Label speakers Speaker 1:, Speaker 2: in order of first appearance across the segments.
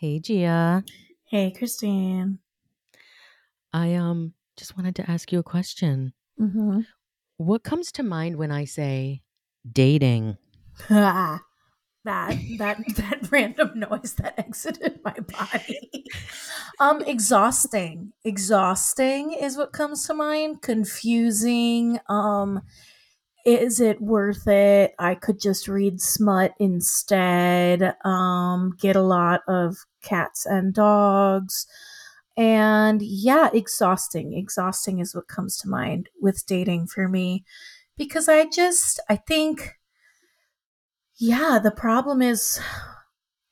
Speaker 1: Hey Gia.
Speaker 2: Hey, Christine.
Speaker 1: I um just wanted to ask you a question.
Speaker 2: Mm-hmm.
Speaker 1: What comes to mind when I say dating?
Speaker 2: that that that random noise that exited my body. um, exhausting. Exhausting is what comes to mind. Confusing. Um, is it worth it? I could just read smut instead. Um, get a lot of cats and dogs. And yeah, exhausting. Exhausting is what comes to mind with dating for me. Because I just, I think, yeah, the problem is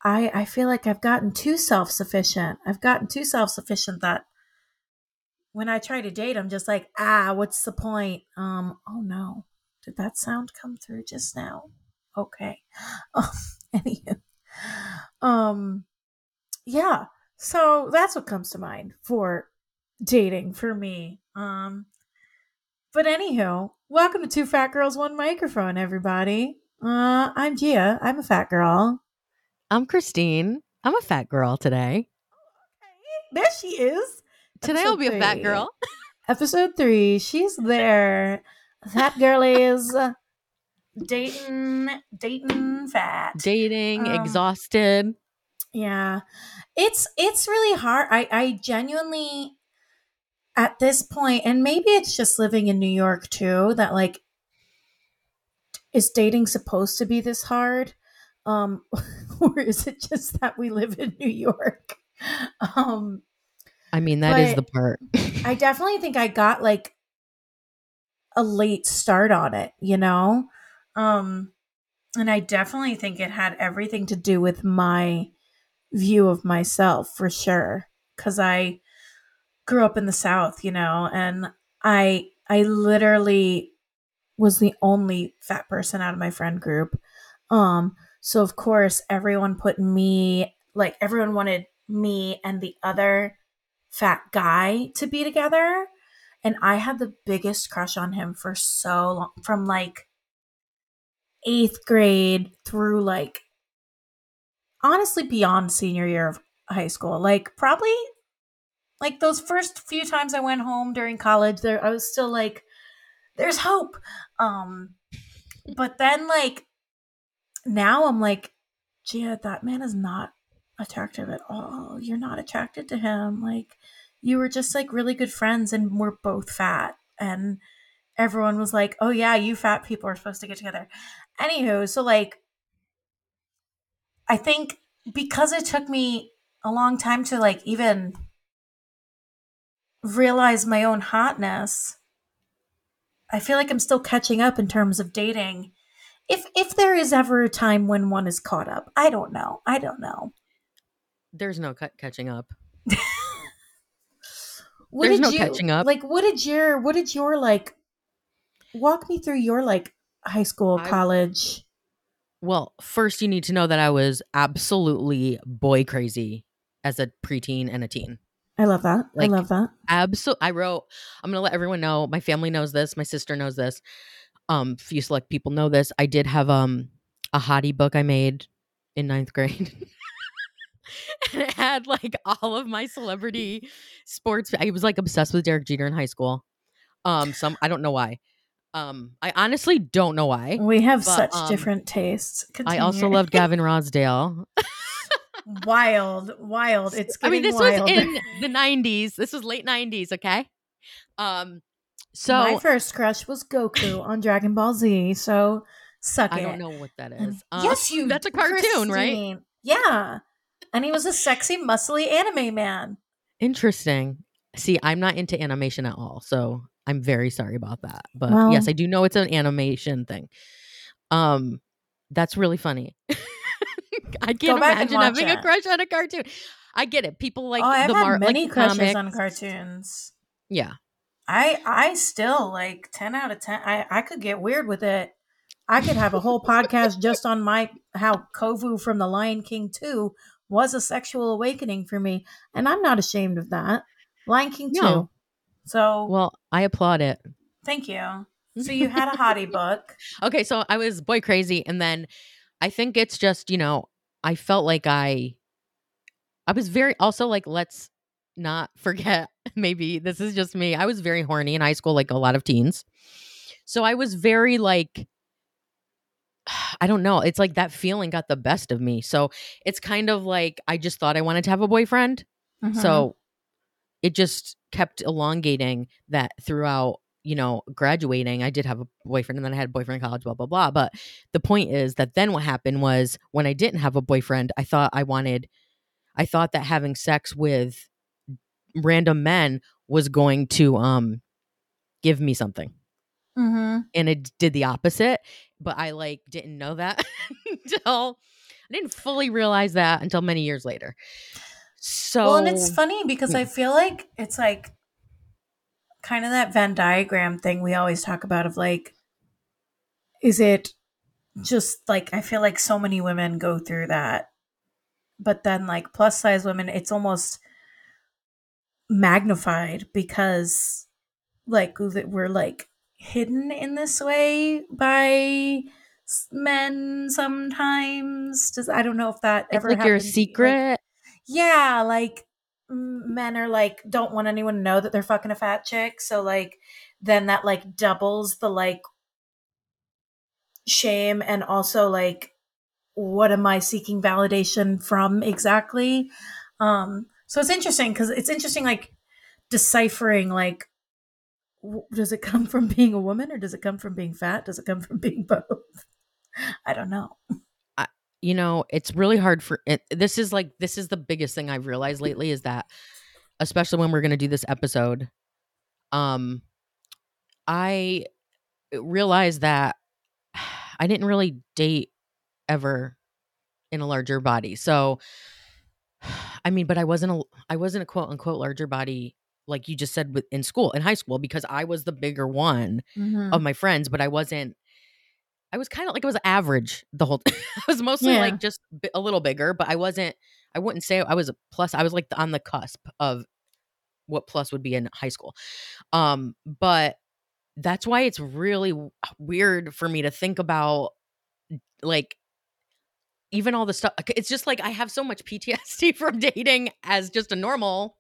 Speaker 2: I, I feel like I've gotten too self sufficient. I've gotten too self sufficient that when I try to date, I'm just like, ah, what's the point? Um, oh no, did that sound come through just now? Okay. Um, anywho, um, yeah. So that's what comes to mind for dating for me. Um, but anywho, welcome to Two Fat Girls One Microphone, everybody. Uh, I'm Gia. I'm a fat girl.
Speaker 1: I'm Christine. I'm a fat girl today.
Speaker 2: There she is.
Speaker 1: Today I'll be a fat girl.
Speaker 2: Episode three. She's there. That girl is dating, dating fat.
Speaker 1: Dating,
Speaker 2: Um,
Speaker 1: exhausted.
Speaker 2: Yeah. It's it's really hard. I I genuinely at this point and maybe it's just living in New York too that like is dating supposed to be this hard? Um or is it just that we live in New York? Um
Speaker 1: I mean, that is the part.
Speaker 2: I definitely think I got like a late start on it, you know? Um and I definitely think it had everything to do with my view of myself for sure cuz I grew up in the south, you know, and I I literally was the only fat person out of my friend group. Um so of course everyone put me like everyone wanted me and the other fat guy to be together and I had the biggest crush on him for so long from like 8th grade through like honestly beyond senior year of high school. Like probably like those first few times I went home during college there I was still like there's hope. Um but then like now I'm like Gia that man is not attractive at all. You're not attracted to him. Like you were just like really good friends and we're both fat and everyone was like, "Oh yeah, you fat people are supposed to get together." Anywho, so like I think because it took me a long time to like even realize my own hotness, I feel like I'm still catching up in terms of dating. If if there is ever a time when one is caught up, I don't know. I don't know.
Speaker 1: There's no cut catching up.
Speaker 2: What
Speaker 1: There's
Speaker 2: did
Speaker 1: no
Speaker 2: you
Speaker 1: catching up.
Speaker 2: like? What did your what did your like? Walk me through your like high school,
Speaker 1: I-
Speaker 2: college.
Speaker 1: Well, first you need to know that I was absolutely boy crazy as a preteen and a teen.
Speaker 2: I love that.
Speaker 1: Like-
Speaker 2: I love that.
Speaker 1: Absolutely. I wrote, I'm going to let everyone know. My family knows this. My sister knows this. Um, few select people know this. I did have um a hottie book I made in ninth grade. and it had like all of my celebrity sports. I was like obsessed with Derek Jeter in high school. Um, some I don't know why. Um, I honestly don't know why.
Speaker 2: We have
Speaker 1: but,
Speaker 2: such
Speaker 1: um,
Speaker 2: different tastes.
Speaker 1: I also loved Gavin Rossdale.
Speaker 2: wild, wild. It's
Speaker 1: I mean, this
Speaker 2: wild.
Speaker 1: was in the 90s. This was late 90s, okay? Um, so
Speaker 2: my first crush was Goku on Dragon Ball Z. So suck it.
Speaker 1: I
Speaker 2: it.
Speaker 1: don't know what that is. Um,
Speaker 2: yes, you.
Speaker 1: That's a cartoon, right?
Speaker 2: Yeah, and he was a sexy, muscly anime man.
Speaker 1: Interesting. See, I'm not into animation at all, so I'm very sorry about that. But
Speaker 2: Well-
Speaker 1: yes, I do know it's an animation thing. Um, that's really funny. I can't imagine having a crush on a cartoon. I get it. People like
Speaker 2: oh, I've
Speaker 1: the
Speaker 2: had
Speaker 1: mar-
Speaker 2: many
Speaker 1: like
Speaker 2: crushes
Speaker 1: comics.
Speaker 2: on cartoons.
Speaker 1: Yeah,
Speaker 2: I I still like ten out of ten. I I could get weird with it. I could have a whole podcast just on my how Kovu from The Lion King two was a sexual awakening for me, and I'm not ashamed of that. Lion King.
Speaker 1: No.
Speaker 2: So
Speaker 1: well, I applaud it.
Speaker 2: thank you. So you had a hottie book.
Speaker 1: Okay, so I was boy crazy, and then I think it's just you know I felt like I I was very also like let's not forget maybe this is just me. I was very horny in high school like a lot of teens. So I was very like I don't know. It's like that feeling got the best of me. So it's kind of like I just thought I wanted to have a boyfriend.
Speaker 2: Mhm.
Speaker 1: So it just kept elongating that throughout, you know, graduating. I did have a boyfriend and then I had a boyfriend in college, blah, blah, blah. But the point is that then what happened was when I didn't have a boyfriend, I thought I wanted, I thought that having sex with random men was going to um give me something
Speaker 2: Mhm.
Speaker 1: and it did the opposite but i like didn't know that until i didn't fully realize that until many years later so
Speaker 2: Well, and it's funny because
Speaker 1: Mm.
Speaker 2: I feel like it's like kind of that Venn diagram thing we always talk about of like, is it just like, I feel like so many women go through that. But then, like, plus size women, it's almost magnified because, like, we're like hidden in this way by men sometimes. Does I don't know if that
Speaker 1: it's
Speaker 2: ever
Speaker 1: like your
Speaker 2: you, like-
Speaker 1: secret
Speaker 2: yeah, like men are like don't want anyone to know that they're fucking a fat chick, so like then that like doubles the like shame and also like what am I seeking validation from exactly? Um so it's interesting cuz it's interesting like deciphering like does it come from being a woman or does it come from being fat? Does it come from being both? I don't know.
Speaker 1: you know it's really hard for it this is like this is the biggest thing i've realized lately is that especially when we're going to do this episode um i realized that i didn't really date ever in a larger body so i mean but i wasn't a i wasn't a quote unquote larger body like you just said with in school in high school because i was the bigger one
Speaker 2: Mhm.
Speaker 1: of my friends but i wasn't i was kind of like i was average the whole i was mostly
Speaker 2: Yeah.
Speaker 1: like just a little bigger but i wasn't i wouldn't say i was a plus i was like on the cusp of what plus would be in high school um but that's why it's really weird for me to think about like even all the stuff it's just like i have so much ptsd from dating as just a normal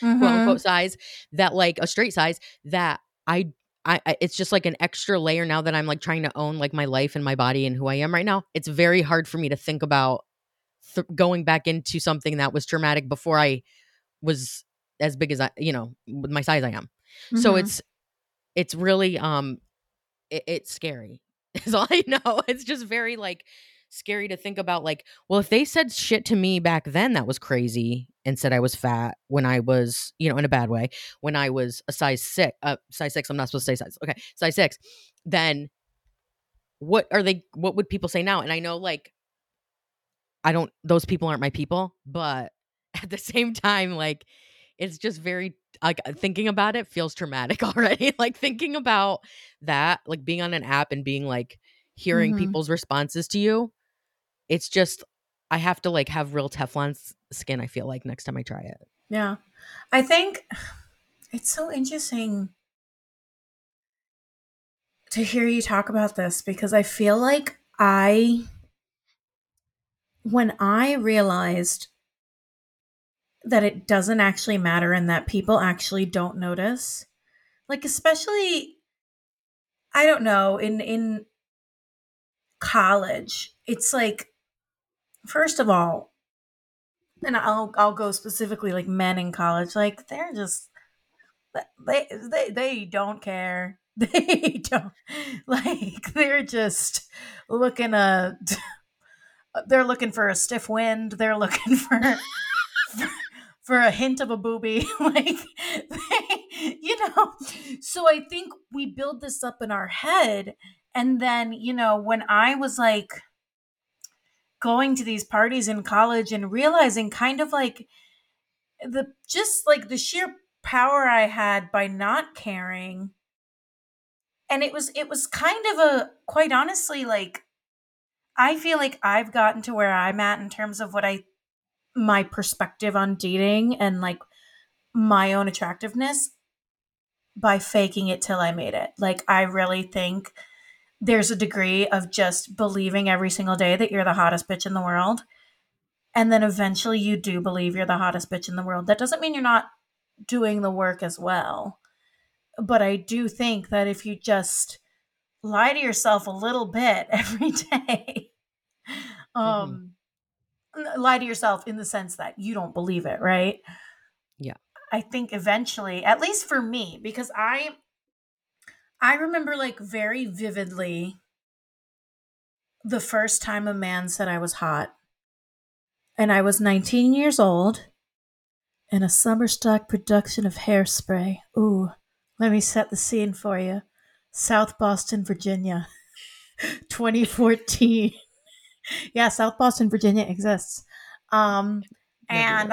Speaker 1: quote
Speaker 2: Mhm.
Speaker 1: unquote size that like a straight size that I, I I it's just like an extra layer now that I'm like trying to own like my life and my body and who I am right now. It's very hard for me to think about th- going back into something that was traumatic before I was as big as I you know with my size I am. So
Speaker 2: Mhm.
Speaker 1: it's it's really um it, it's scary. Is all I know. It's just very like scary to think about like well if they said shit to me back then that was crazy and said I was fat when I was you know in a bad way when I was a size 6 uh size 6 I'm not supposed to say size okay size 6 then what are they what would people say now and I know like I don't those people aren't my people but at the same time like it's just very like thinking about it feels traumatic already like thinking about that like being on an app and being like hearing
Speaker 2: Mhm.
Speaker 1: people's responses to you it's just i have to like have real teflon skin i feel like next time i try it
Speaker 2: Yeah. I think it's so interesting to hear you talk about this because I feel like I, when I realized that it doesn't actually matter and that people actually don't notice, like, especially, I don't know, in, in college, it's like, first of all, and I'll I'll go specifically like men in college, like they're just they they they don't care. They don't like they're just looking a they're looking for a stiff wind. They're looking for for, for a hint of a booby like they, you know so i think we build this up in our head and then you know when i was like going to these parties in college and realizing kind of like the just like the sheer power I had by not caring. And it was it was kind of a quite honestly like I feel like I've gotten to where I'm at in terms of what I my perspective on dating and like my own attractiveness by faking it till I made it. Like I really think there's a degree of just believing every single day that you're the hottest bitch in the world and then eventually you do believe you're the hottest bitch in the world. That doesn't mean you're not doing the work as well. But I do think that if you just lie to yourself a little bit every day, um, mm-hmm. lie to yourself in the sense that you don't believe it, right?
Speaker 1: Yeah.
Speaker 2: I think eventually, at least for me, because I I remember like very vividly the first time a man said I was hot and I was 19 years old in a summer stock production of Hairspray. Ooh, let me set the scene for you. South Boston, Virginia, 2014. yeah, South Boston, Virginia exists. Um, and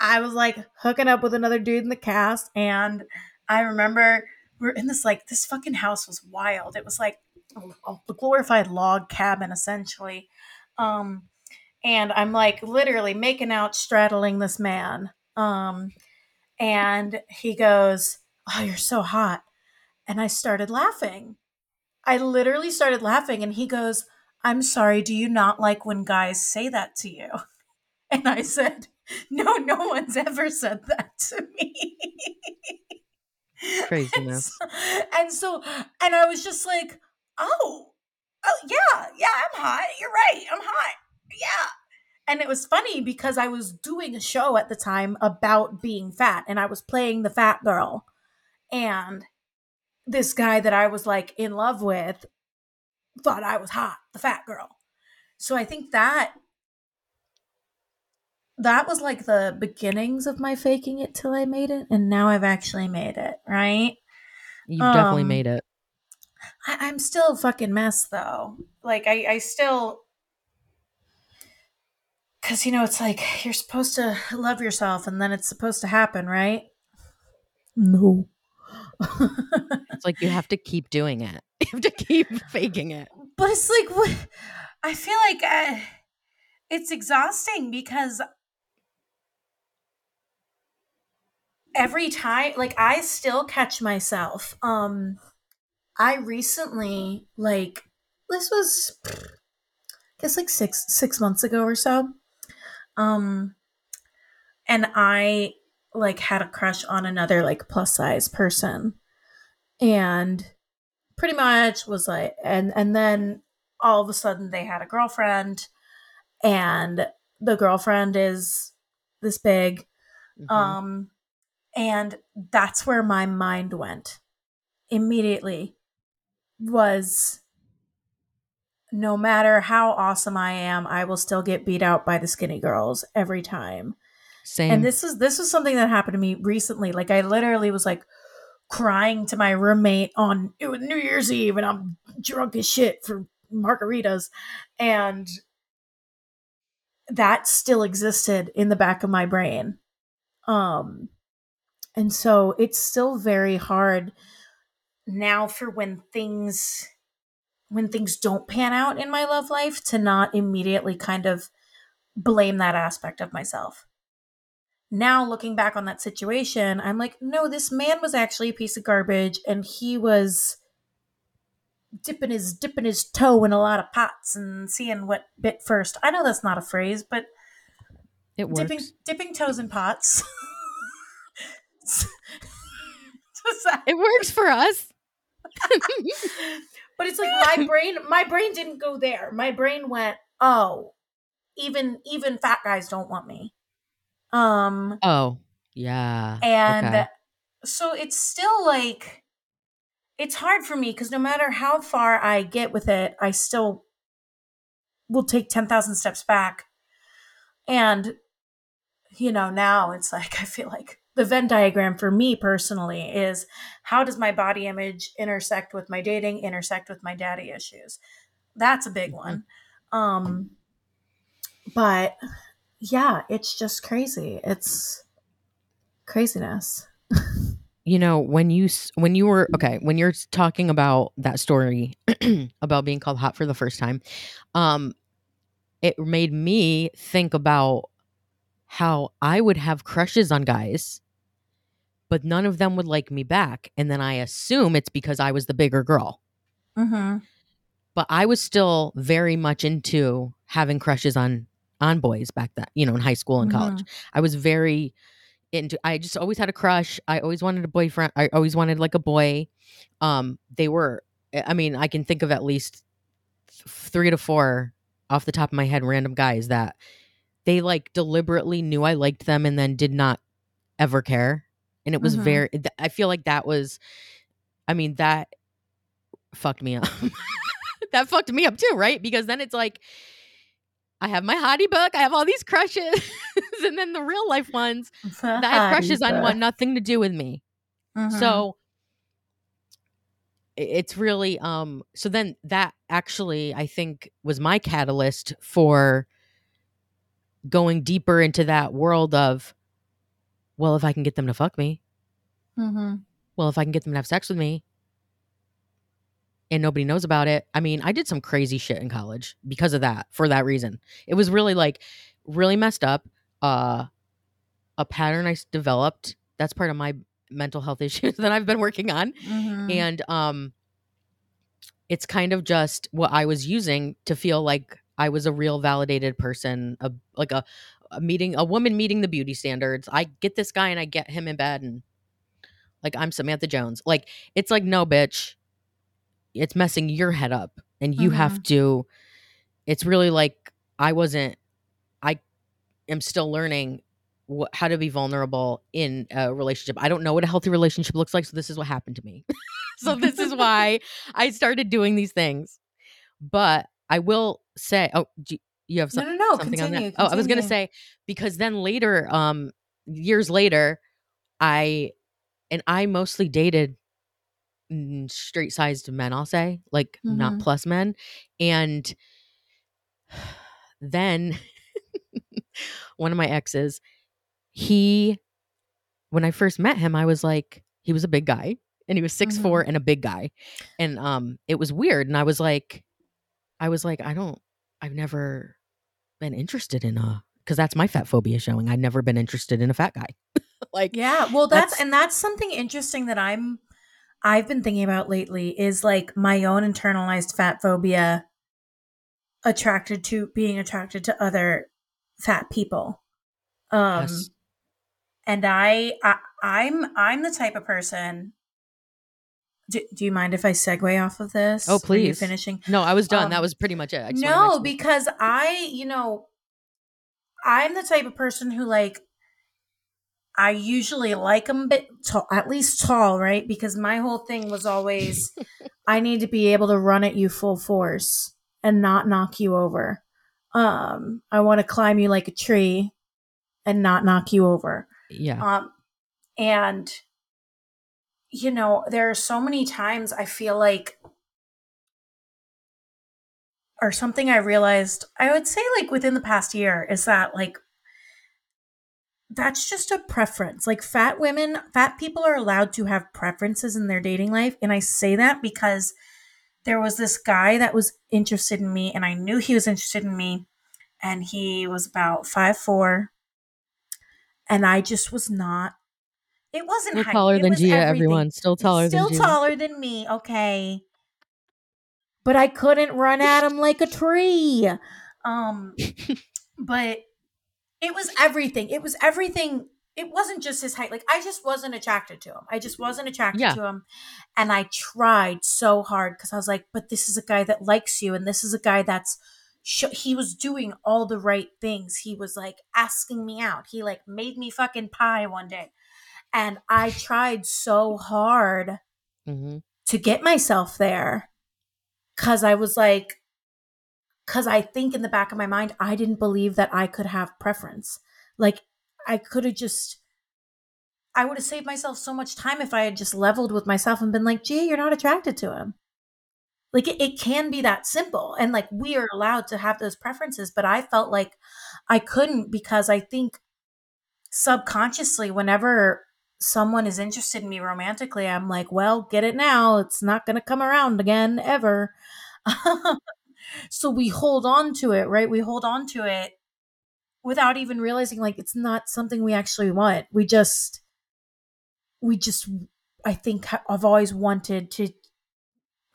Speaker 2: I was like hooking up with another dude in the cast, and I remember we're in this like this fucking house was wild. It was like a glorified log cabin essentially. Um, and I'm like literally making out straddling this man. Um, and he goes, "Oh, you're so hot." And I started laughing. I literally started laughing and he goes, "I'm sorry, do you not like when guys say that to you?" And I said, "No, no one's ever said that to me."
Speaker 1: Craziness.
Speaker 2: And so, and I was just like, "Oh, oh yeah, yeah, I'm hot. You're right. I'm hot yeah. And it was funny because I was doing a show at the time about being fat and I was playing the fat girl. And this guy that I was like in love with thought I was hot, the fat girl. So I think that that was like the beginnings of my faking it till I made it, and now I've actually made it, right?
Speaker 1: You've um, definitely made it.
Speaker 2: I, am still a fucking mess though. Like I, I still because, you know, it's like you're supposed to love yourself and then it's supposed to happen, right? No.
Speaker 1: it's like you have to keep doing it. You have to keep faking it.
Speaker 2: But it's like, what? I feel like uh, it's exhausting because every time, like, I still catch myself. Um, I recently, like, this was, I guess, like six six months ago or so. Um, and I like had a crush on another like plus size person, and pretty much was like, and and then all of a sudden they had a girlfriend, and the girlfriend is this big, mm-hmm. um, and that's where my mind went immediately was no matter how awesome I am, I will still get beat out by the skinny girls every time.
Speaker 1: Same.
Speaker 2: And this is this is something that happened to me recently. Like I literally was like crying to my roommate on it was New Year's Eve and I'm drunk as shit for margaritas and that still existed in the back of my brain. Um and so it's still very hard now for when things when things don't pan out in my love life to not immediately kind of blame that aspect of myself. Now, looking back on that situation, I'm like, no, this man was actually a piece of garbage and he was dipping his dipping his toe in a lot of pots and seeing what bit first. I know that's not a phrase, but
Speaker 1: it works.
Speaker 2: Dipping, dipping toes in pots.
Speaker 1: it works for us.
Speaker 2: But it's like my brain my brain didn't go there. My brain went, "Oh, even even fat guys don't want me." Um
Speaker 1: Oh, yeah.
Speaker 2: And okay. so it's still like it's hard for me cuz no matter how far I get with it, I still will take 10,000 steps back. And you know, now it's like I feel like the Venn diagram for me personally is how does my body image intersect with my dating, intersect with my daddy issues? That's a big one. Um, but yeah, it's just crazy. It's craziness.
Speaker 1: you know, when you when you were okay, when you're talking about that story about being called hot for the first time, um, it made me think about how I would have crushes on guys but none of them would like me back. And then I assume it's because I was the bigger girl.
Speaker 2: Mm-hmm.
Speaker 1: But I was still very much into having crushes on on boys back then, you know, in high school and college.
Speaker 2: Mhm.
Speaker 1: I was very into I just always had a crush. I always wanted a boyfriend. I always wanted like a boy. Um they were I mean, I can think of at least 3 to 4 off the top of my head random guys that they like deliberately knew I liked them and then did not ever care. And it was
Speaker 2: Mhm.
Speaker 1: very I feel like that was I mean, that fucked me up. that fucked me up too, right? Because then it's like I have my hottie book, I have all these crushes, and then the real life ones that have crushes on want nothing to do with me.
Speaker 2: Mhm.
Speaker 1: So it's really um so then that actually I think was my catalyst for going deeper into that world of well, if I can get them to fuck me,
Speaker 2: Mhm.
Speaker 1: well, if I can get them to have sex with me and nobody knows about it. I mean, I did some crazy shit in college because of that, for that reason. It was really like really messed up. Uh a pattern I developed. That's part of my mental health issues that I've been working on.
Speaker 2: Mhm.
Speaker 1: And um it's kind of just what I was using to feel like I was a real validated person, a like a, a meeting a woman meeting the beauty standards. I get this guy and I get him in bed and like I'm Samantha Jones. Like it's like no bitch. It's messing your head up and you have mm-hmm. to it's really like I wasn't I am still learning wh- how to be vulnerable in a relationship. I don't know what a healthy relationship looks like, so this is what happened to me. so this is why I started doing these things. But I will say, oh, do you- have
Speaker 2: no,
Speaker 1: some,
Speaker 2: no, no.
Speaker 1: something on
Speaker 2: continue,
Speaker 1: that? Oh, I was gonna say because then later, um, years later, I and I mostly dated straight sized men. I'll say like not
Speaker 2: Mhm.
Speaker 1: plus men, and then one of my exes, he when I first met him, I was like, he was a big guy and he was six four and a big guy. And um it was weird. And I was like, I was like, I don't I've never been interested in a because that's my fat phobia showing. I've never been interested in a fat guy. like
Speaker 2: Yeah, well that's,
Speaker 1: That's-
Speaker 2: and that's something interesting that I'm I've been thinking about lately is like my own internalized fat phobia attracted to being attracted to other fat people. Um
Speaker 1: Yes.
Speaker 2: and I, I I'm I'm the type of person do, do you mind if I segue off of this?
Speaker 1: Oh, please.
Speaker 2: finishing?
Speaker 1: No, I was done. that
Speaker 2: Um,
Speaker 1: was pretty much it. I just wanted to
Speaker 2: No, because I, you know, I'm the type of person who like I usually like them bit tall, at least tall, right? Because my whole thing was always I need to be able to run at you full force and not knock you over. Um, I want to climb you like a tree and not knock you over.
Speaker 1: yeah.
Speaker 2: Um, and you know, there are so many times I feel like, or something I realized, I would say like within the past year is that like, that's just a preference. Like fat women, fat people are allowed to have preferences in their dating life. And I say that because there was this guy that was interested in me and I knew he was interested in me. And he was about five four, And I just was not it wasn't
Speaker 1: Still
Speaker 2: height,
Speaker 1: taller
Speaker 2: it
Speaker 1: than
Speaker 2: was
Speaker 1: Gia,
Speaker 2: everything.
Speaker 1: everyone. Still taller
Speaker 2: Still
Speaker 1: than Gia.
Speaker 2: taller than me, okay. But I couldn't run at him like a tree. Um but it was everything. It was everything. It wasn't just his height. Like I just wasn't attracted to him. I just wasn't attracted
Speaker 1: Yeah.
Speaker 2: to him. And I tried so hard cuz I was like, but this is a guy that likes you and this is a guy that's sh- he was doing all the right things. He was like asking me out. He like made me fucking pie one day. And I tried so hard
Speaker 1: hmm
Speaker 2: to get myself there because I was like, because I think in the back of my mind, I didn't believe that I could have preference. Like, I could have just, I would have saved myself so much time if I had just leveled with myself and been like, gee, you're not attracted to him. Like, it, it can be that simple. And like, we are allowed to have those preferences, but I felt like I couldn't because I think subconsciously, whenever someone is interested in me romantically, I'm like, well, get it now. It's not going to come around again ever. so we hold on to it, right? We hold on to it without even realizing like it's not something we actually want. We just, we just, I think I've always wanted to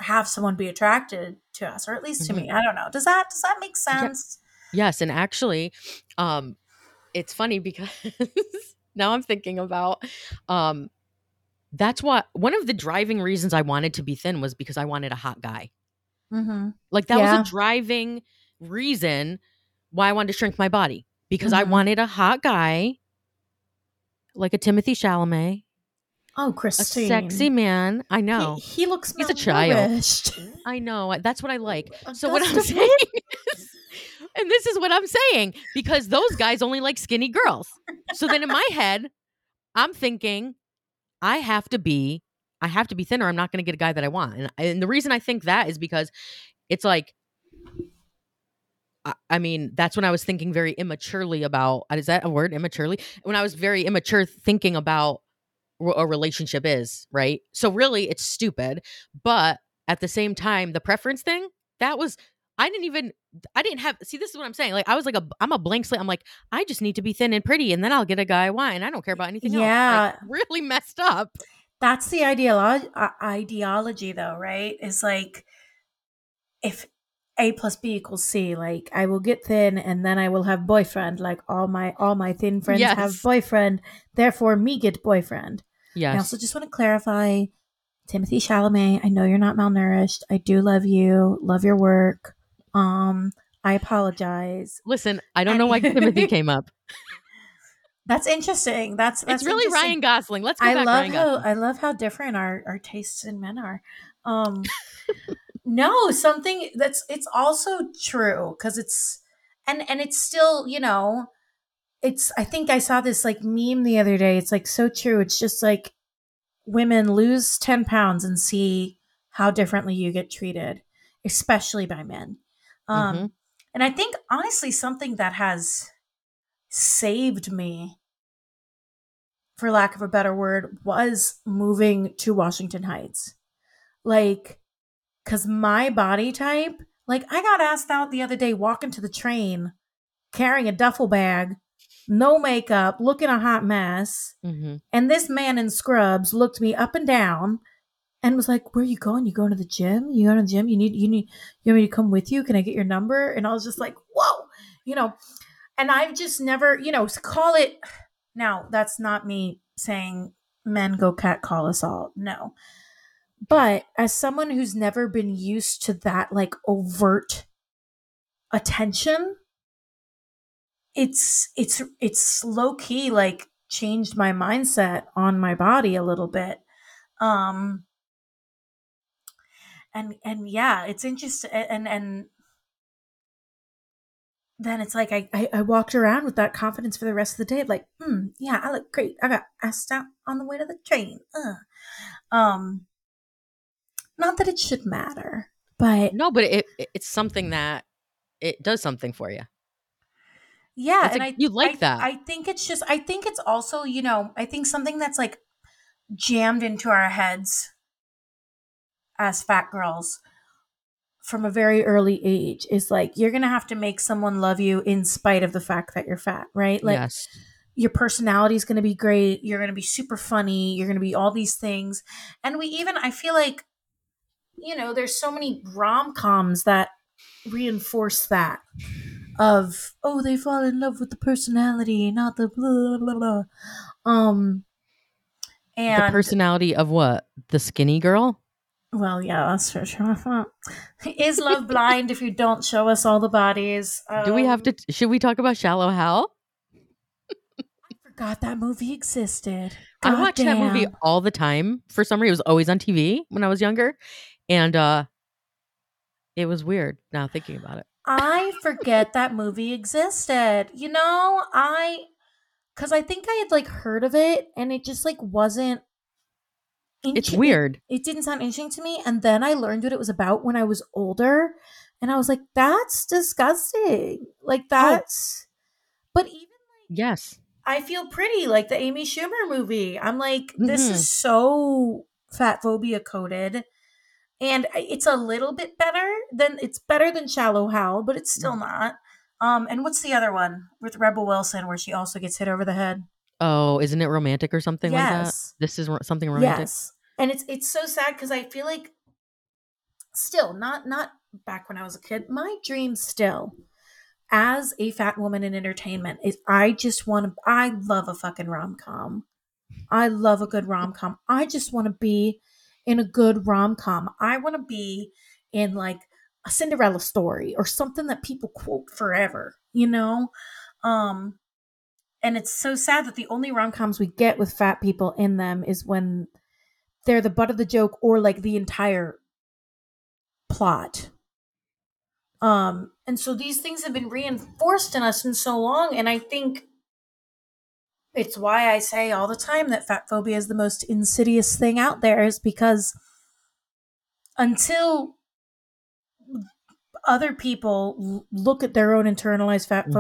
Speaker 2: have someone be attracted to us, or at least to me. I don't know. Does that does that make sense?
Speaker 1: Yes, and actually, um, it's funny because now I'm thinking about um that's why one of the driving reasons I wanted to be thin was because I wanted a hot guy.
Speaker 2: Mm-hmm.
Speaker 1: Like that
Speaker 2: Yeah.
Speaker 1: was a driving reason why I wanted to shrink my body because I
Speaker 2: Mhm.
Speaker 1: wanted a hot guy like a Timothée Chalamet,
Speaker 2: Oh, Christine, a
Speaker 1: sexy man. I know.
Speaker 2: He, looks
Speaker 1: He's a child. I know. That's what I like. So what I'm saying is, and this is what I'm saying because those guys only like skinny girls. So then in my head, I'm thinking I have to be I have to be thinner. I'm not going to get a guy that I want. And, and the reason I think that is because it's like I, I mean, that's when I was thinking very immaturely about uh, is that a word immaturely? When I was very immature thinking about what a relationship is, right? So really it's stupid, but at the same time the preference thing, that was I didn't even I didn't have see this is what I'm saying. Like I was like a I'm a blank slate. I'm like I just need to be thin and pretty and then I'll get a guy I want and I don't care about anything else.
Speaker 2: Yeah.
Speaker 1: Like, really messed up.
Speaker 2: That's the ideolo- uh, ideology, though, right? Is like if A plus B equals C, like I will get thin and then I will have boyfriend. Like all my all my thin friends have boyfriend, therefore me get boyfriend. Yeah.
Speaker 1: I
Speaker 2: also just want to clarify, Timothée Chalamet. I know you're not malnourished. I do love you. Love your work. Um, I apologize.
Speaker 1: Listen, I don't know why Timothée came up.
Speaker 2: That's interesting. That's that's
Speaker 1: it's really. Ryan Gosling. Let's go
Speaker 2: I
Speaker 1: back
Speaker 2: love
Speaker 1: Ryan
Speaker 2: how I love how different our our tastes in men are. Um, no, something that's it's also true because it's and and it's still you know it's I think I saw this like meme the other day. It's like so true. It's just like women lose ten pounds and see how differently you get treated, especially by men. Um,
Speaker 1: Mhm.
Speaker 2: and I think honestly something that has saved me for lack of a better word, was moving to Washington Heights. Like, because my body type, like, I got asked out the other day walking to the train, carrying a duffel bag, no makeup, looking a hot mess.
Speaker 1: Mhm.
Speaker 2: And this man in scrubs looked me up and down and was like, Where are you going? You going to the gym? You going to the gym? You need, you need, you want me to come with you? Can I get your number? And I was just like, Whoa, you know, and I've just never, you know, call it. Now, that's not me saying men go cat call assault. No. But as someone who's never been used to that like overt attention, it's it's it's low key like changed my mindset on my body a little bit. Um and and yeah, it's interesting and and then it's like I, I I walked around with that confidence for the rest of the day. Like, hmm, yeah, I look great. I got asked out on the way to the train. Ugh. Um, not that it should matter, but
Speaker 1: No, but it, it- it's something that it does something for you.
Speaker 2: yeah,
Speaker 1: It's
Speaker 2: and
Speaker 1: like-
Speaker 2: I
Speaker 1: you like
Speaker 2: I-
Speaker 1: that.
Speaker 2: I think it's just I think it's also you know I think something that's like jammed into our heads as fat girls from a very early age is like you're gonna have to make someone love you in spite of the fact that you're fat, right? Like
Speaker 1: yes.
Speaker 2: your personality is to be great. You're to be super funny. You're to be all these things. And we even, I feel like, you know, there's so many rom coms that reinforce that of, oh, they fall in love with the personality, not the blah, blah, blah, blah. Um, and,
Speaker 1: the personality of what? The skinny girl?
Speaker 2: Well, yeah, that's for sure. is love blind if you don't show us all the bodies?
Speaker 1: Do we have
Speaker 2: Um,
Speaker 1: to should we talk about Shallow Hal?
Speaker 2: I forgot that movie existed.
Speaker 1: I watched that movie all the time. For some reason it was always on TV when I was younger. And uh it was weird now thinking about it.
Speaker 2: I forget that movie existed. You know, I because I think I had like heard of it and it just like wasn't.
Speaker 1: It's weird.
Speaker 2: It, it didn't sound interesting to me, and then I learned what it was about when I was older, and I was like, "That's disgusting." Like that's. But even like
Speaker 1: Yes.
Speaker 2: I feel pretty like the Amy Schumer movie. I'm like, this
Speaker 1: Mhm.
Speaker 2: is so fat phobia coded. And it's a little bit better than it's better than Shallow Hal, but it's still not. Um, and what's the other one with Rebel Wilson where she also gets hit over the head?
Speaker 1: Oh, isn't it romantic or something like that? This is ro- something romantic.
Speaker 2: Yes. And it's it's so sad because I feel like still not not back when I was a kid. My dream still as a fat woman in entertainment is I just want to I love a fucking rom-com. I love a good rom-com. I just want to be in a good rom-com. I want to be in like a Cinderella story or something that people quote forever, you know? Um and it's so sad that the only rom-coms we get with fat people in them is when they're the butt of the joke or like the entire plot. Um, and so these things have been reinforced in us in so long, and I think it's why I say all the time that fat phobia is the most insidious thing out there, is because until other people look at their own internalized fat mm-hmm.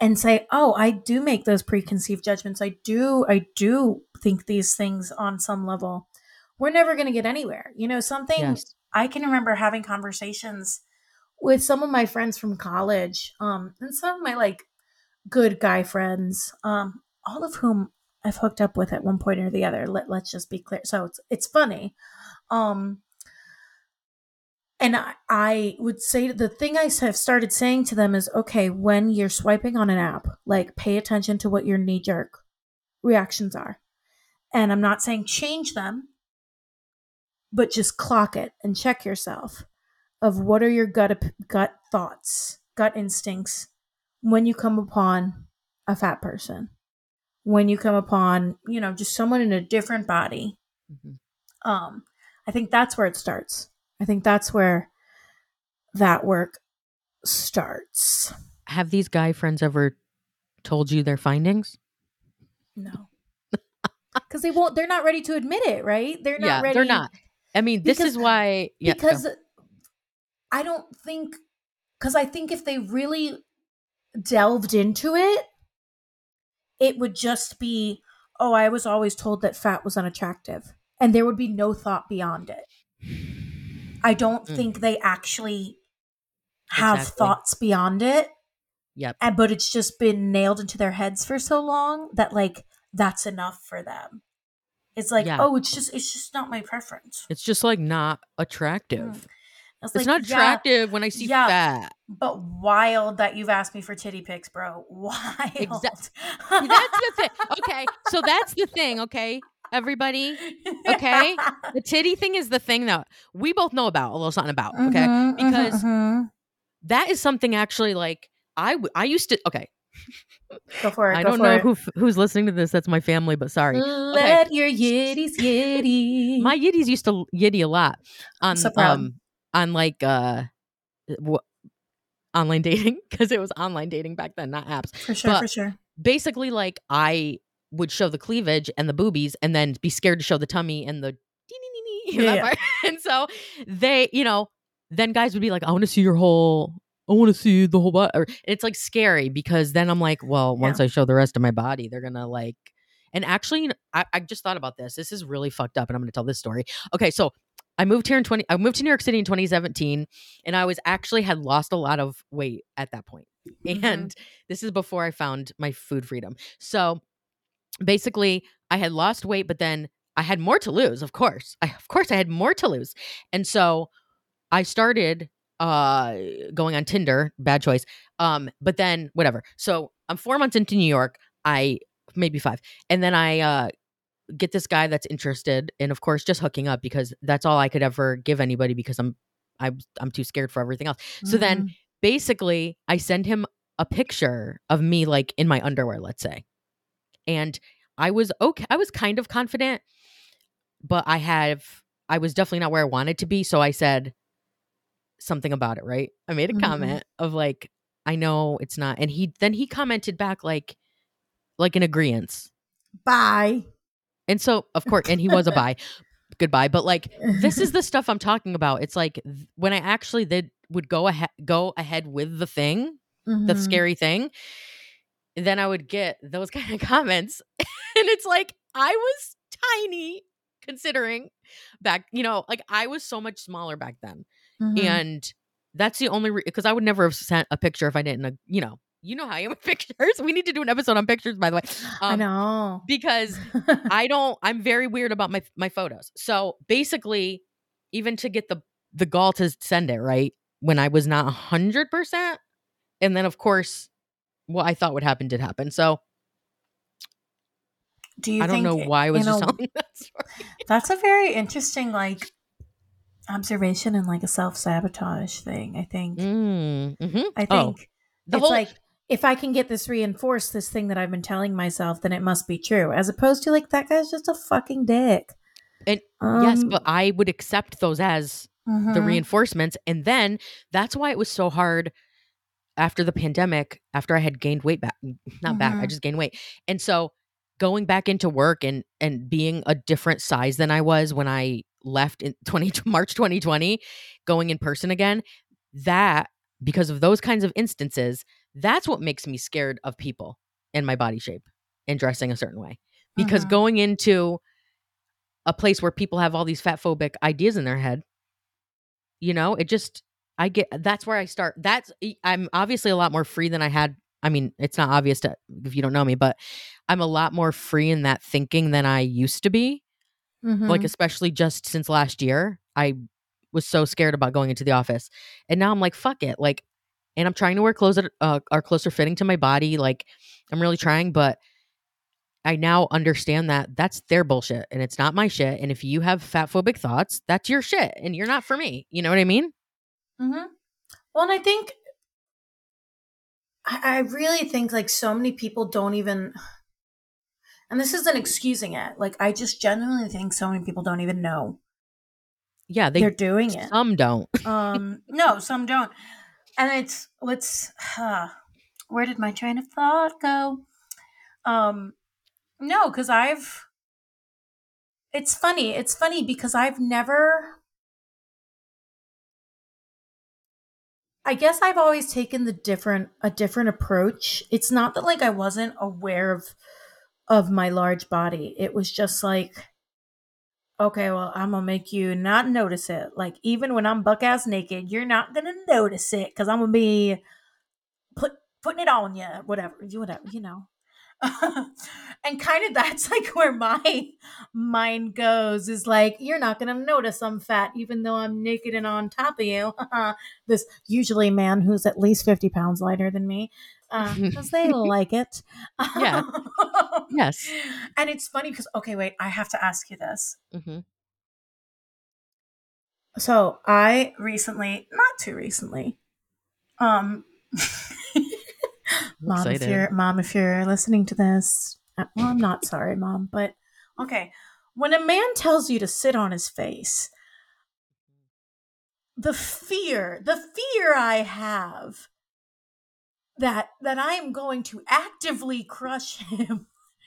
Speaker 2: And say, "Oh, I do make those preconceived judgments. I do I do think these things on some level." We're never going to get anywhere. You know, something yes. I can remember having conversations with some of my friends from college, um, and some of my like good guy friends, um, all of whom I've hooked up with at one point or the other. Let, let's just be clear. So it's it's funny. Um, and I, I would say the thing I have started saying to them is okay, when you're swiping on an app, like pay attention to what your knee jerk reactions are. And I'm not saying change them, but just clock it and check yourself of what are your gut gut thoughts, gut instincts when you come upon a fat person, when you come upon, you know, just someone in a different body. Mm-hmm. Um, I think that's where it starts. I think that's where that work starts.
Speaker 1: Have these guy friends ever told you their findings?
Speaker 2: No. Because they won't, they're not ready to admit it, right? They're not yeah, ready.
Speaker 1: They're not. I mean, this because, is why.
Speaker 2: Yeah, because go. I don't think, because I think if they really delved into it, it would just be, oh, I was always told that fat was unattractive. And there would be no thought beyond it. I don't mm. think they actually have exactly. thoughts beyond it.
Speaker 1: Yep.
Speaker 2: And, but it's just been nailed into their heads for so long that like that's enough for them. It's like, yeah. oh, it's just it's just not my preference.
Speaker 1: It's just like not attractive. Mm. It's like, not attractive yeah, when I see yeah, fat.
Speaker 2: But wild that you've asked me for titty pics, bro. Wild.
Speaker 1: Exactly. that's the thing. Okay, so that's the thing. Okay, everybody. Okay, the titty thing is the thing that we both know about a little something about. Okay, mm-hmm, because mm-hmm. that is something actually like I I used to. Okay,
Speaker 2: Go for it.
Speaker 1: I
Speaker 2: don't
Speaker 1: know
Speaker 2: it.
Speaker 1: who who's listening to this. That's my family, but sorry.
Speaker 2: Let okay. your yiddies yiddy.
Speaker 1: My yiddies used to yiddy a lot on so um on like uh w- online dating because it was online dating back then, not apps.
Speaker 2: For sure, but for sure.
Speaker 1: Basically, like I would show the cleavage and the boobies, and then be scared to show the tummy and the yeah. and so they, you know, then guys would be like, "I want to see your whole I want to see the whole body. It's like scary because then I'm like, well, once yeah. I show the rest of my body, they're gonna like. And actually, I, I just thought about this. This is really fucked up, and I'm gonna tell this story. Okay, so I moved here in 20. I moved to New York City in 2017, and I was actually had lost a lot of weight at that point. Mm-hmm. And this is before I found my food freedom. So basically, I had lost weight, but then I had more to lose. Of course, I, of course, I had more to lose, and so I started uh going on Tinder, bad choice. Um, but then whatever. So I'm four months into New York. I maybe five. And then I uh get this guy that's interested and of course just hooking up because that's all I could ever give anybody because I'm I'm I'm too scared for everything else. Mm-hmm. So then mm-hmm. basically I send him a picture of me like in my underwear, let's say. And I was okay. I was kind of confident, but I have I was definitely not where I wanted to be. So I said, something about it, right? I made a mm-hmm. comment of like, I know it's not. And he then he commented back like like an agreement.
Speaker 2: Bye.
Speaker 1: And so of course, and he was a bye. Goodbye. But like this is the stuff I'm talking about. It's like when I actually did would go ahead go ahead with the thing, mm-hmm. the scary thing, then I would get those kind of comments. and it's like I was tiny considering back, you know, like I was so much smaller back then. Mm-hmm. And that's the only because re- I would never have sent a picture if I didn't, uh, you know, you know how I am with pictures. We need to do an episode on pictures, by the way.
Speaker 2: Um, I know
Speaker 1: because I don't. I'm very weird about my my photos. So basically, even to get the the gall to send it right when I was not hundred percent, And then of course, what I thought would happen did happen. So
Speaker 2: Do you
Speaker 1: I don't know why I was just
Speaker 2: a-
Speaker 1: telling that story.
Speaker 2: That's a very interesting like observation and like a self sabotage thing. I think.
Speaker 1: Mm, mhm.
Speaker 2: I
Speaker 1: Oh,
Speaker 2: think
Speaker 1: the
Speaker 2: it's
Speaker 1: whole
Speaker 2: like if I can get this reinforced, this thing that I've been telling myself, then it must be true. As opposed to like that guy's just a fucking dick.
Speaker 1: And- yes,
Speaker 2: Um,
Speaker 1: but I would accept those as the
Speaker 2: mhm.
Speaker 1: reinforcements. And then that's why it was so hard after the pandemic, after I had gained weight back, not back, I
Speaker 2: Mhm.
Speaker 1: just gained weight. And so going back into work and and being a different size than I was when I left in 20 March 2020, going in person again, that because of those kinds of instances, that's what makes me scared of people and my body shape and dressing a certain way. Because
Speaker 2: Mhm.
Speaker 1: going into a place where people have all these fat phobic ideas in their head, you know, it just I get that's where I start. That's I'm obviously a lot more free than I had. I mean, it's not obvious to if you don't know me, but I'm a lot more free in that thinking than I used to be. Like
Speaker 2: Mhm.
Speaker 1: especially just since last year, I was so scared about going into the office, and now I'm like, fuck it, like, and I'm trying to wear clothes that uh, are closer fitting to my body. Like, I'm really trying, but I now understand that that's their bullshit and it's not my shit. And if you have fat phobic thoughts, that's your shit, and you're not for me. You know what I mean?
Speaker 2: Mm-hmm. Well, and I think I, I really think like so many people don't even, and this isn't excusing it. Like I just genuinely think so many people don't even know
Speaker 1: Yeah,
Speaker 2: they, are doing it.
Speaker 1: some don't.
Speaker 2: um, no, some don't, and it's let's. Uh, where did my train of thought go? Um, no, because I've. It's funny. It's funny because I've never. I guess I've always taken the different a different approach. It's not that like I wasn't aware of of my large body. It was just like okay, well, I'm going to make you not notice it. Like even when I'm buck ass naked, you're not going to notice it cuz I'm going to be put putting it on you, whatever, you whatever, you know. and kind of that's like where my mind goes is like you're not going to notice I'm fat even though I'm naked and on top of you. this usually man who's at least 50 pounds lighter than me because they like it.
Speaker 1: Yeah. Yes.
Speaker 2: And it's funny because okay, wait, I have to ask you this.
Speaker 1: hmm
Speaker 2: So I recently, not too recently, um, mom, if you're mom, if you're listening to this, uh, well, I'm not sorry, mom, but okay. When a man tells you to sit on his face, the fear, the fear I have that that I am going to actively crush him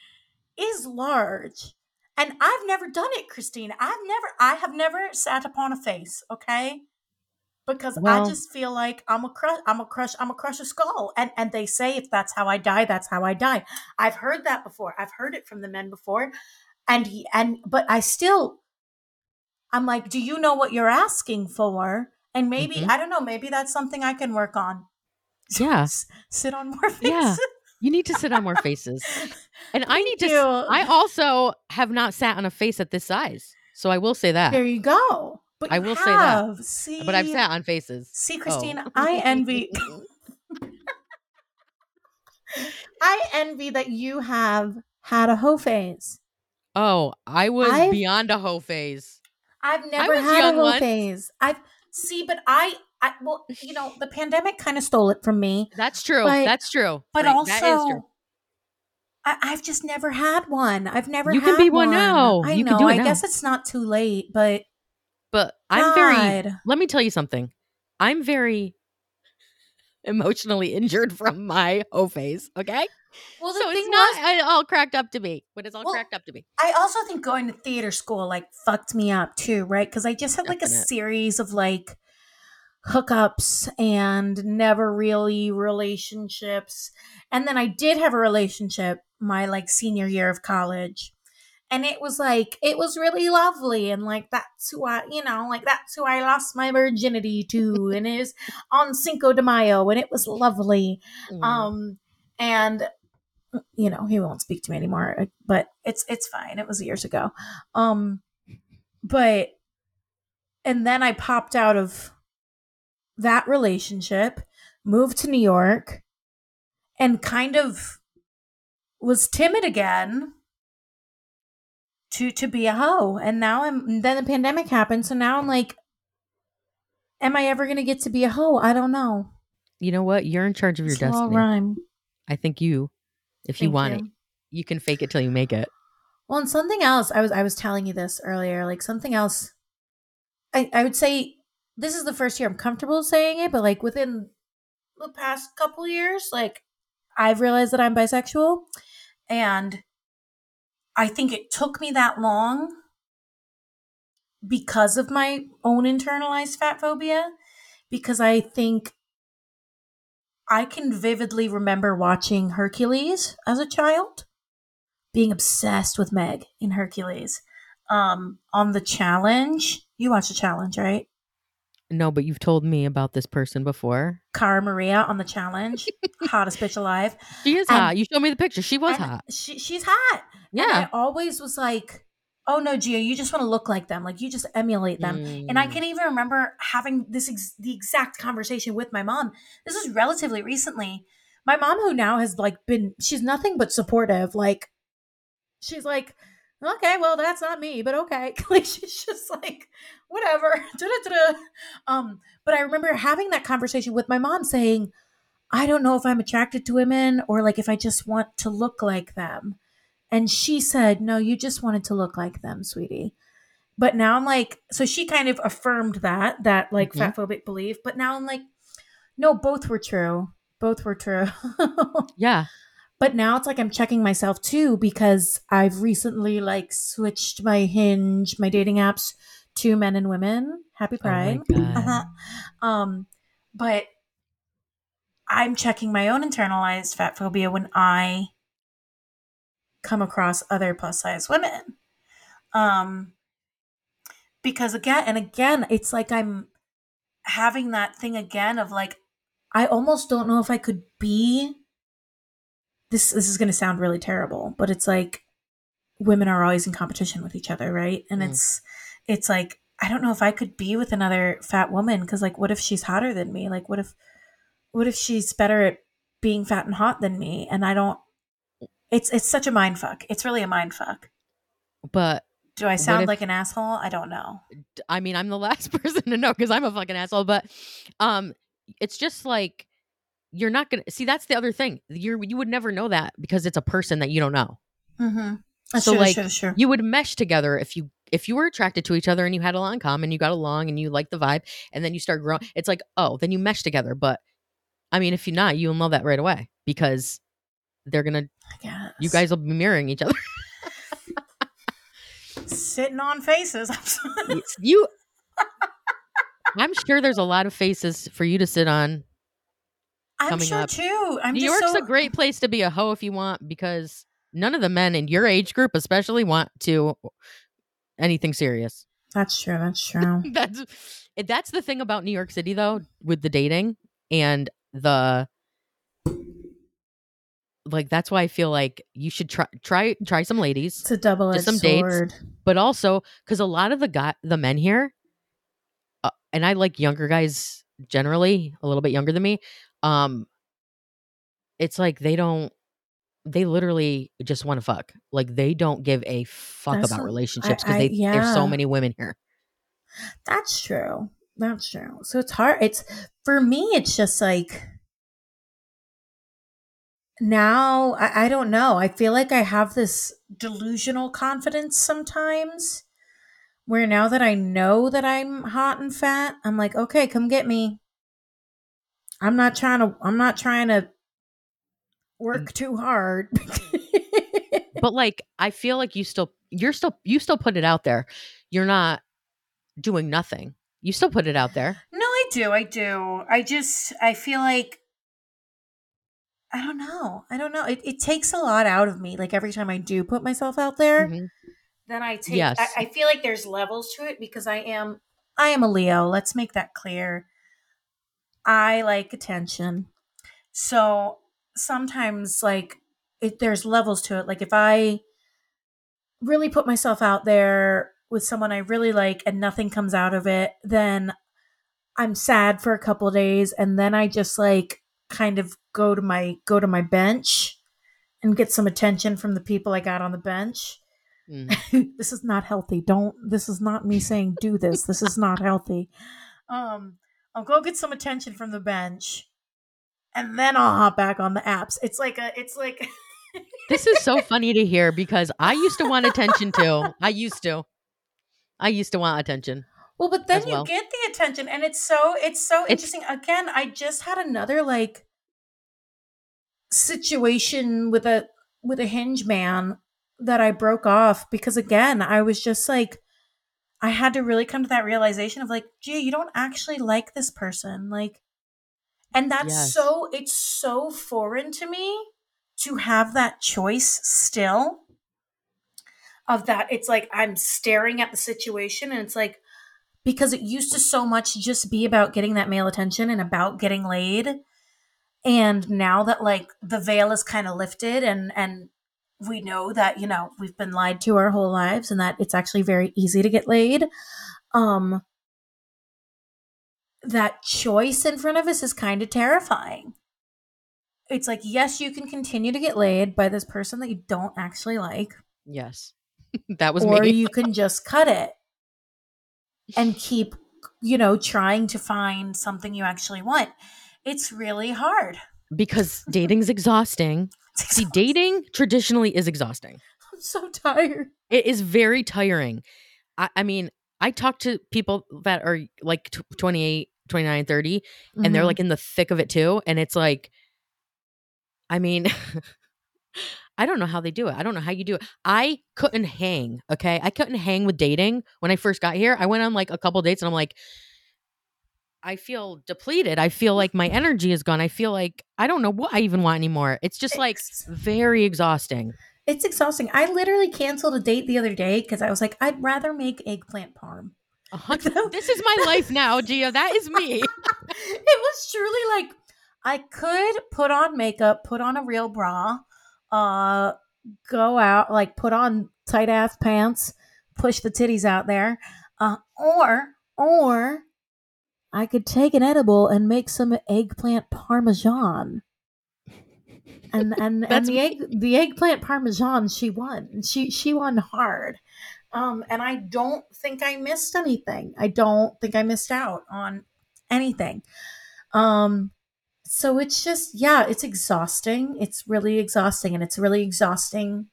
Speaker 2: is large. And I've never done it, Christine. I've never I have never sat upon a face, okay? Because
Speaker 1: Well-
Speaker 2: I just feel like I'm a crush I'm a crush I'm a crush a skull. And and they say if that's how I die, that's how I die. I've heard that before. I've heard it from the men before. And he and but I still I'm like, do you know what you're asking for? And maybe
Speaker 1: Mhm.
Speaker 2: I don't know, maybe that's something I can work on.
Speaker 1: Yeah.
Speaker 2: S- sit on more faces.
Speaker 1: Yeah. You need to sit on more faces. And I need to.
Speaker 2: you.
Speaker 1: I also have not sat on a face at this size, so I will say that.
Speaker 2: There you go. But
Speaker 1: I will say that.
Speaker 2: See,
Speaker 1: But I've sat on faces.
Speaker 2: See,
Speaker 1: Oh.
Speaker 2: Christine, I envy. I envy that you have had a hoe phase.
Speaker 1: Oh, I was
Speaker 2: I've-
Speaker 1: beyond a hoe phase.
Speaker 2: I've never had a hoe
Speaker 1: once.
Speaker 2: phase. I've see, but I, I well, you know, the pandemic kind of stole it from me.
Speaker 1: That's true.
Speaker 2: But-
Speaker 1: That's true.
Speaker 2: But
Speaker 1: Right,
Speaker 2: also,
Speaker 1: true.
Speaker 2: I, I've just never had one. I've never.
Speaker 1: You can be one now.
Speaker 2: I
Speaker 1: You
Speaker 2: know.
Speaker 1: can do it
Speaker 2: I
Speaker 1: now.
Speaker 2: guess it's not too late, but
Speaker 1: But I'm very. Let me tell you something. I'm very emotionally injured from my hoe phase. Okay,
Speaker 2: Well, the
Speaker 1: so
Speaker 2: thing
Speaker 1: it's not
Speaker 2: was,
Speaker 1: all cracked up to me, but it's all
Speaker 2: Well,
Speaker 1: cracked up to me.
Speaker 2: I also think going to theater school like fucked me up too, right? Because I just had like a series of like hookups and never really relationships. And then I did have a relationship my like senior year of college. And it was like, it was really lovely. And like, that's who I, you know, like, that's who I lost my virginity to. and it was on Cinco de Mayo. And it was lovely.
Speaker 1: Mm.
Speaker 2: Um, and you know, he won't speak to me anymore, uh, but it's it's fine. It was years ago. Um, but and then I popped out of that relationship moved to New York, and kind of was timid again to to be a hoe. And now I'm then the pandemic happened, so now I'm like, am I ever gonna get to be a hoe? I don't know.
Speaker 1: You know what? You're in charge of your
Speaker 2: It's
Speaker 1: destiny.
Speaker 2: rhyme.
Speaker 1: I think you, if you want
Speaker 2: you.
Speaker 1: it, you can fake it till you make it.
Speaker 2: Well, and something else, I was I was telling you this earlier, like something else I, I would say this is the first year I'm comfortable saying it, but like within the past couple years, like I've realized that I'm bisexual. And I think it took me that long because of my own internalized fat phobia. Because I think I can vividly remember watching Hercules as a child, being obsessed with Meg in Hercules. Um, on the challenge, you watched the challenge, right?
Speaker 1: No, but you've told me about this person before.
Speaker 2: Cara Maria on the challenge, hottest bitch alive.
Speaker 1: She is
Speaker 2: And-
Speaker 1: hot. You showed me the picture. She was hot.
Speaker 2: She, she's hot. And
Speaker 1: Yeah.
Speaker 2: I always was like, oh no, Gio, you just want to look like them. Like you just emulate them. And I
Speaker 1: Mm.
Speaker 2: can even remember having this ex- the exact conversation with my mom. This was relatively recently. My mom, who now has like been, she's nothing but supportive. Like she's like, okay, well that's not me, but okay. like she's just like, whatever. Da-da-da-da. Um, but I remember having that conversation with my mom, saying, I don't know if I'm attracted to women or like if I just want to look like them. And she said, No, you just wanted to look like them, sweetie. But now I'm like, so she kind of affirmed that, that like
Speaker 1: Mhm.
Speaker 2: fat phobic belief. But now I'm like, no, both were true. Both were true.
Speaker 1: Yeah.
Speaker 2: But now it's like I'm checking myself too because I've recently like switched my hinge, my dating apps to men and women. Happy Pride.
Speaker 1: Oh.
Speaker 2: Uh-huh. Um, but I'm checking my own internalized fat phobia when I come across other plus size women. Um, because again and again, it's like I'm having that thing again of like, I almost don't know if I could be. This this is going to sound really terrible, but it's like women are always in competition with each other, right? And
Speaker 1: Mm.
Speaker 2: it's it's like I don't know if I could be with another fat woman because like what if she's hotter than me? Like what if what if she's better at being fat and hot than me? And I don't. It's it's such a mind fuck. It's really a mind fuck.
Speaker 1: But
Speaker 2: Do I sound
Speaker 1: if-
Speaker 2: like an asshole? I don't know.
Speaker 1: I mean, I'm the last person to know because I'm a fucking asshole. But um, it's just like you're not gonna see. That's the other thing. You're you would never know that because it's a person that you don't know.
Speaker 2: Mm-hmm.
Speaker 1: So,
Speaker 2: true,
Speaker 1: like,
Speaker 2: that's true, true.
Speaker 1: You would mesh together if you if you were attracted to each other and you had a lot in common, you got along and you liked the vibe, and then you start growing. It's like oh, then you mesh together. But I mean, if you're not, you'll know that right away because they're gonna. You guys will be mirroring each other.
Speaker 2: sitting on faces.
Speaker 1: you. I'm sure there's a lot of faces for you to sit on
Speaker 2: I'm sure
Speaker 1: up.
Speaker 2: too. I'm
Speaker 1: New York's
Speaker 2: so,
Speaker 1: a great place to be a hoe if you want because none of the men in your age group especially want to anything serious.
Speaker 2: That's true. That's true.
Speaker 1: that's that's the thing about New York City though with the dating and the like that's why I feel like you should try try try some ladies
Speaker 2: It's a double
Speaker 1: some dates. but also cuz a lot of the guy the men here uh, and I like younger guys generally a little bit younger than me um it's like they don't they literally just want to fuck like they don't give a fuck
Speaker 2: That's
Speaker 1: about
Speaker 2: what-
Speaker 1: relationships
Speaker 2: I-
Speaker 1: because
Speaker 2: I-
Speaker 1: they there's so many women here
Speaker 2: That's true. That's true. So it's hard. It's for me. It's just like now. I, I don't know. I feel like I have this delusional confidence sometimes, where now that I know that I'm hot and fat, I'm like, okay, come get me. I'm not trying to. I'm not trying to work too hard.
Speaker 1: but like I feel like you still you're still you still put it out there you're not doing nothing you still put it out there
Speaker 2: No, I do. I do. I just I feel like I don't know. I don't know. It it takes a lot out of me. Like every time I do put myself out there,
Speaker 1: Mhm.
Speaker 2: then I take
Speaker 1: Yes.
Speaker 2: I, I feel like there's levels to it because I am I am a Leo. Let's make that clear. I like attention. So sometimes like it there's levels to it. Like if I really put myself out there with someone I really like and nothing comes out of it, then I'm sad for a couple days and then I just like kind of go to my go to my bench and get some attention from the people I got on the bench.
Speaker 1: Mm.
Speaker 2: this is not healthy. Don't this is not me saying do this. This is not healthy. Um I'll go get some attention from the bench and then I'll hop back on the apps. It's like a it's like
Speaker 1: This is so funny to hear because I used to want attention too. I used to. I used to want attention.
Speaker 2: Well, but then
Speaker 1: as
Speaker 2: you get the attention and it's so it's so
Speaker 1: It's-
Speaker 2: interesting. Again, I just had another like situation with a with a hinge man that I broke off because again, I was just like I had to really come to that realization of like, gee, you don't actually like this person. Like and that's
Speaker 1: Yes.
Speaker 2: so it's so foreign to me to have that choice still of that it's like I'm staring at the situation and it's like because it used to so much just be about getting that male attention and about getting laid and now that like the veil is kind of lifted and and we know that you know we've been lied to our whole lives and that it's actually very easy to get laid um that choice in front of us is kind of terrifying it's like yes you can continue to get laid by this person that you don't actually like
Speaker 1: Yes. that was
Speaker 2: or
Speaker 1: me.
Speaker 2: you can just cut it and keep you know trying to find something you actually want it's really hard
Speaker 1: because dating's exhausting. See, dating traditionally is exhausting.
Speaker 2: i'm so tired
Speaker 1: It is very tiring. I, I mean, I talk to people that are like tw 28, 29, 30, and they're
Speaker 2: Mhm.
Speaker 1: like in the thick of it too. And it's like, I mean, I don't know how they do it. I don't know how you do it. I couldn't hang. Okay. I couldn't hang with dating when I first got here. I went on like a couple dates and I'm like, I feel depleted. I feel like my energy is gone. I feel like I don't know what I even want anymore. It's just like
Speaker 2: Ex-
Speaker 1: very exhausting.
Speaker 2: it's exhausting i literally canceled a date the other day because i was like i'd rather make eggplant parm
Speaker 1: this is my life now, Gia. That is me.
Speaker 2: it was truly like I could put on makeup, put on a real bra, uh, go out, like put on tight ass pants, push the titties out there, uh, or or I could take an edible and make some eggplant parmesan. And and and the egg the eggplant parmesan she won. She she won hard. Um, and I don't think I missed anything. I don't think I missed out on anything. Um, so it's just, yeah, it's exhausting. It's really exhausting. And it's really exhausting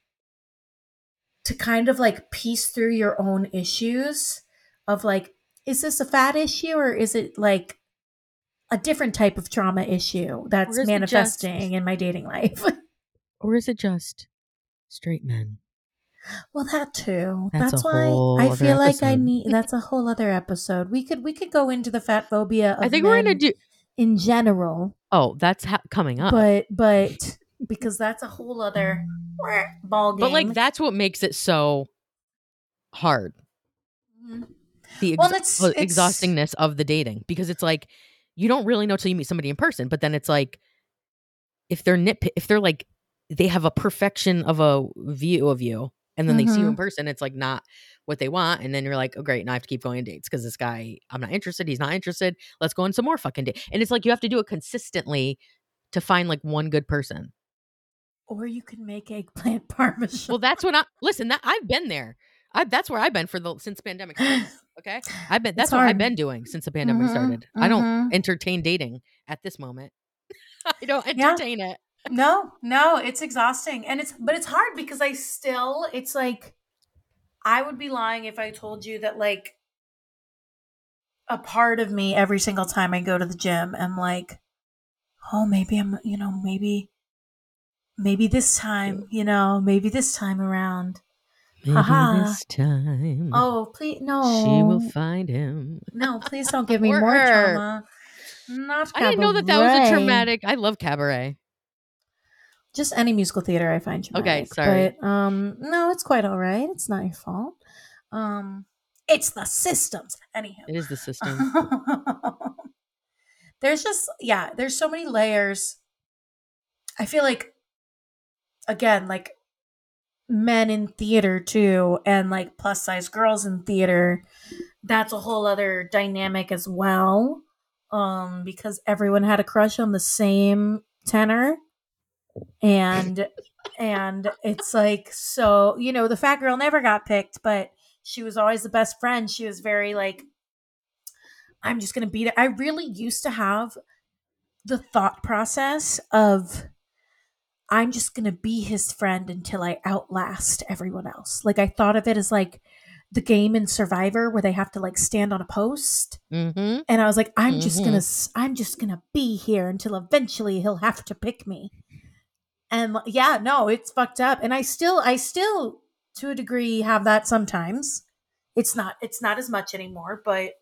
Speaker 2: to kind of like piece through your own issues of like, is this a fat issue or is it like a different type of trauma issue that's manifesting
Speaker 1: just-
Speaker 2: in my dating life?
Speaker 1: Or is it just straight men?
Speaker 2: Well, that too.
Speaker 1: That's
Speaker 2: That's, why I feel like I need. That's a whole other episode. We could we could go into the fat phobia. Of
Speaker 1: I think we're gonna do.
Speaker 2: in general,
Speaker 1: Oh, that's ha- coming up.
Speaker 2: but but because that's a whole other ball game.
Speaker 1: But like that's what makes it so hard.
Speaker 2: Mhm.
Speaker 1: The
Speaker 2: Well, it's- it's-
Speaker 1: exhaustingness of the dating because it's like you don't really know till you meet somebody in person. But then it's like if they're nitpick, if they're like they have a perfection of a view of you, and then they see you in
Speaker 2: Mhm.
Speaker 1: person, it's like not what they want, and then you're like, oh great, now I have to keep going on dates because this guy, I'm not interested. He's not interested. Let's go on some more fucking dates. And it's like you have to do it consistently to find like one good person.
Speaker 2: Or you can make eggplant parmesan.
Speaker 1: Well, that's what I listen. That I've been there. I, that's where I've been for the since pandemic. started, Okay, I've been. That's what I've been doing since the pandemic
Speaker 2: Mhm,
Speaker 1: started. I don't
Speaker 2: mhm.
Speaker 1: entertain dating at this moment. I don't
Speaker 2: Yeah.
Speaker 1: entertain it.
Speaker 2: no, no, it's exhausting, and it's but it's hard because I still. It's like I would be lying if I told you that like a part of me every single time I go to the gym, I'm like, oh, maybe I'm, you know, maybe, maybe this time, you know, maybe this time around.
Speaker 1: Maybe this time,
Speaker 2: Oh, please, no,
Speaker 1: she will find him.
Speaker 2: no, please don't give me more
Speaker 1: her.
Speaker 2: trauma. Not
Speaker 1: I didn't know that that was a
Speaker 2: cabaret.
Speaker 1: traumatic. I love cabaret.
Speaker 2: Just any musical theater I find
Speaker 1: Okay, sorry.
Speaker 2: But um no, it's quite all right. It's not your fault. Um it's the systems. Anyhow.
Speaker 1: It is the system.
Speaker 2: there's just yeah, there's so many layers. I feel like again, like men in theater too, and like plus size girls in theater, that's a whole other dynamic as well. um because everyone had a crush on the same tenor and and it's like so you know the fat girl never got picked but she was always the best friend she was very like i'm just gonna beat it i really used to have the thought process of i'm just gonna be his friend until i outlast everyone else like i thought of it as like the game in survivor where they have to like stand on a post
Speaker 1: Mm-hmm.
Speaker 2: and i was like i'm just
Speaker 1: Mhm.
Speaker 2: gonna s- i'm just gonna be here until eventually he'll have to pick me and yeah no it's fucked up and i still i still to a degree have that sometimes it's not it's not as much anymore but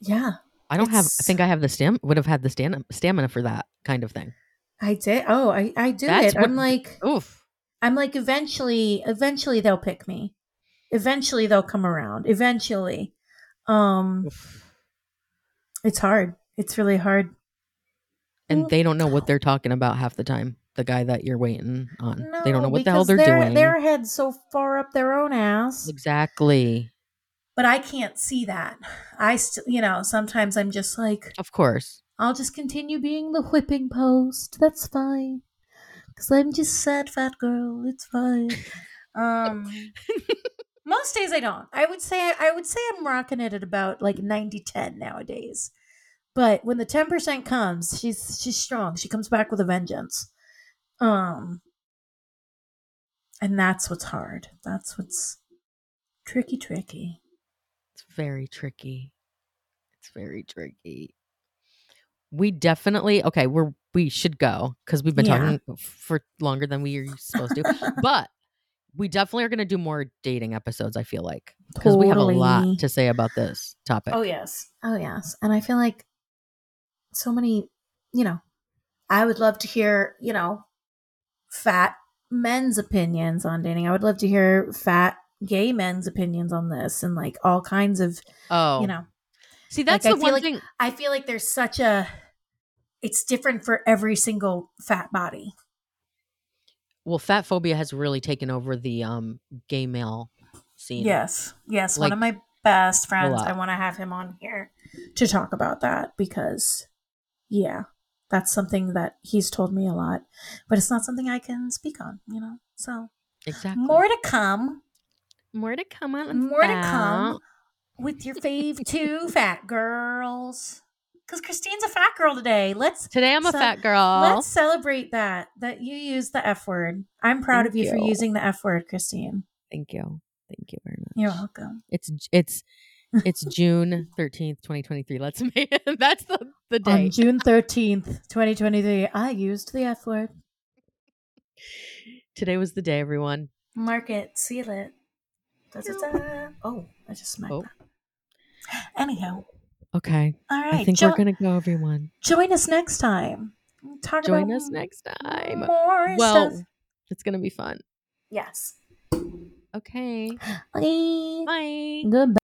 Speaker 2: yeah
Speaker 1: I don't have. I think I have the stam. Would have had the stam- stamina for that kind of thing.
Speaker 2: I did oh i i do
Speaker 1: That's
Speaker 2: it i'm like
Speaker 1: Oof.
Speaker 2: i'm like eventually eventually they'll pick me eventually they'll come around eventually um
Speaker 1: Oof.
Speaker 2: it's hard it's really hard
Speaker 1: And they don't know what they're talking about half the time. The guy that you're waiting on. they don't know what the hell they're, doing.
Speaker 2: Their head's so far up their own ass.
Speaker 1: exactly.
Speaker 2: But I can't see that. I still, you know, sometimes I'm just like,
Speaker 1: Of course.
Speaker 2: I'll just continue being the whipping post. That's fine. Because I'm just sad fat girl. It's fine. Um, most days I don't. I would say I would say I'm rocking it at about like 90-10 nowadays. But when the 10% comes, she's she's strong. She comes back with a vengeance. Um and that's what's hard. That's what's tricky tricky.
Speaker 1: It's very tricky. It's very tricky. We definitely okay. We're we should go because we've been
Speaker 2: Yeah.
Speaker 1: talking for longer than we are supposed to. but we definitely are going to do more dating episodes. I feel like because we have a lot to say about this oh, topic.
Speaker 2: Oh yes. Oh yes. And I feel like so many, you know, I would love to hear, you know, fat men's opinions on dating. I would love to hear fat gay men's opinions on this and like all kinds of,
Speaker 1: Oh,
Speaker 2: you know.
Speaker 1: see, that's
Speaker 2: like,
Speaker 1: the one
Speaker 2: like-
Speaker 1: thing.
Speaker 2: I feel like there's such a it's different for every single fat body.
Speaker 1: Well, fat phobia has really taken over the um gay male scene.
Speaker 2: Yes. Yes,
Speaker 1: Like,
Speaker 2: one of my best friends. I want to have him on here to talk about that because yeah, that's something that he's told me a lot, but it's not something I can speak on, you know. So,
Speaker 1: exactly.
Speaker 2: more to come.
Speaker 1: more to come on.
Speaker 2: More to come with your fave two fat girls. Cuz Christine's a fat girl today. Let's
Speaker 1: Today I'm a
Speaker 2: So,
Speaker 1: fat girl.
Speaker 2: let's celebrate that that you used the F word. I'm proud
Speaker 1: Thank
Speaker 2: of you, for using the F word, Christine.
Speaker 1: Thank you. Thank you very much.
Speaker 2: You're welcome.
Speaker 1: It's it's it's June thirteenth, twenty twenty three. Let's make it, that's the the
Speaker 2: On
Speaker 1: day.
Speaker 2: June 13th, 2023, I used the F word.
Speaker 1: Today was the day, everyone.
Speaker 2: Mark it, seal it. Da-da-da. Oh, I just smacked
Speaker 1: Oh.
Speaker 2: that. Anyhow,
Speaker 1: Okay,
Speaker 2: all right.
Speaker 1: I think
Speaker 2: jo-
Speaker 1: we're gonna go, everyone.
Speaker 2: join us next time. Talk
Speaker 1: Join
Speaker 2: about
Speaker 1: us next time.
Speaker 2: More
Speaker 1: Well,
Speaker 2: stuff.
Speaker 1: it's gonna be fun.
Speaker 2: Yes.
Speaker 1: Okay,
Speaker 2: Bye.
Speaker 1: bye.
Speaker 2: Goodbye.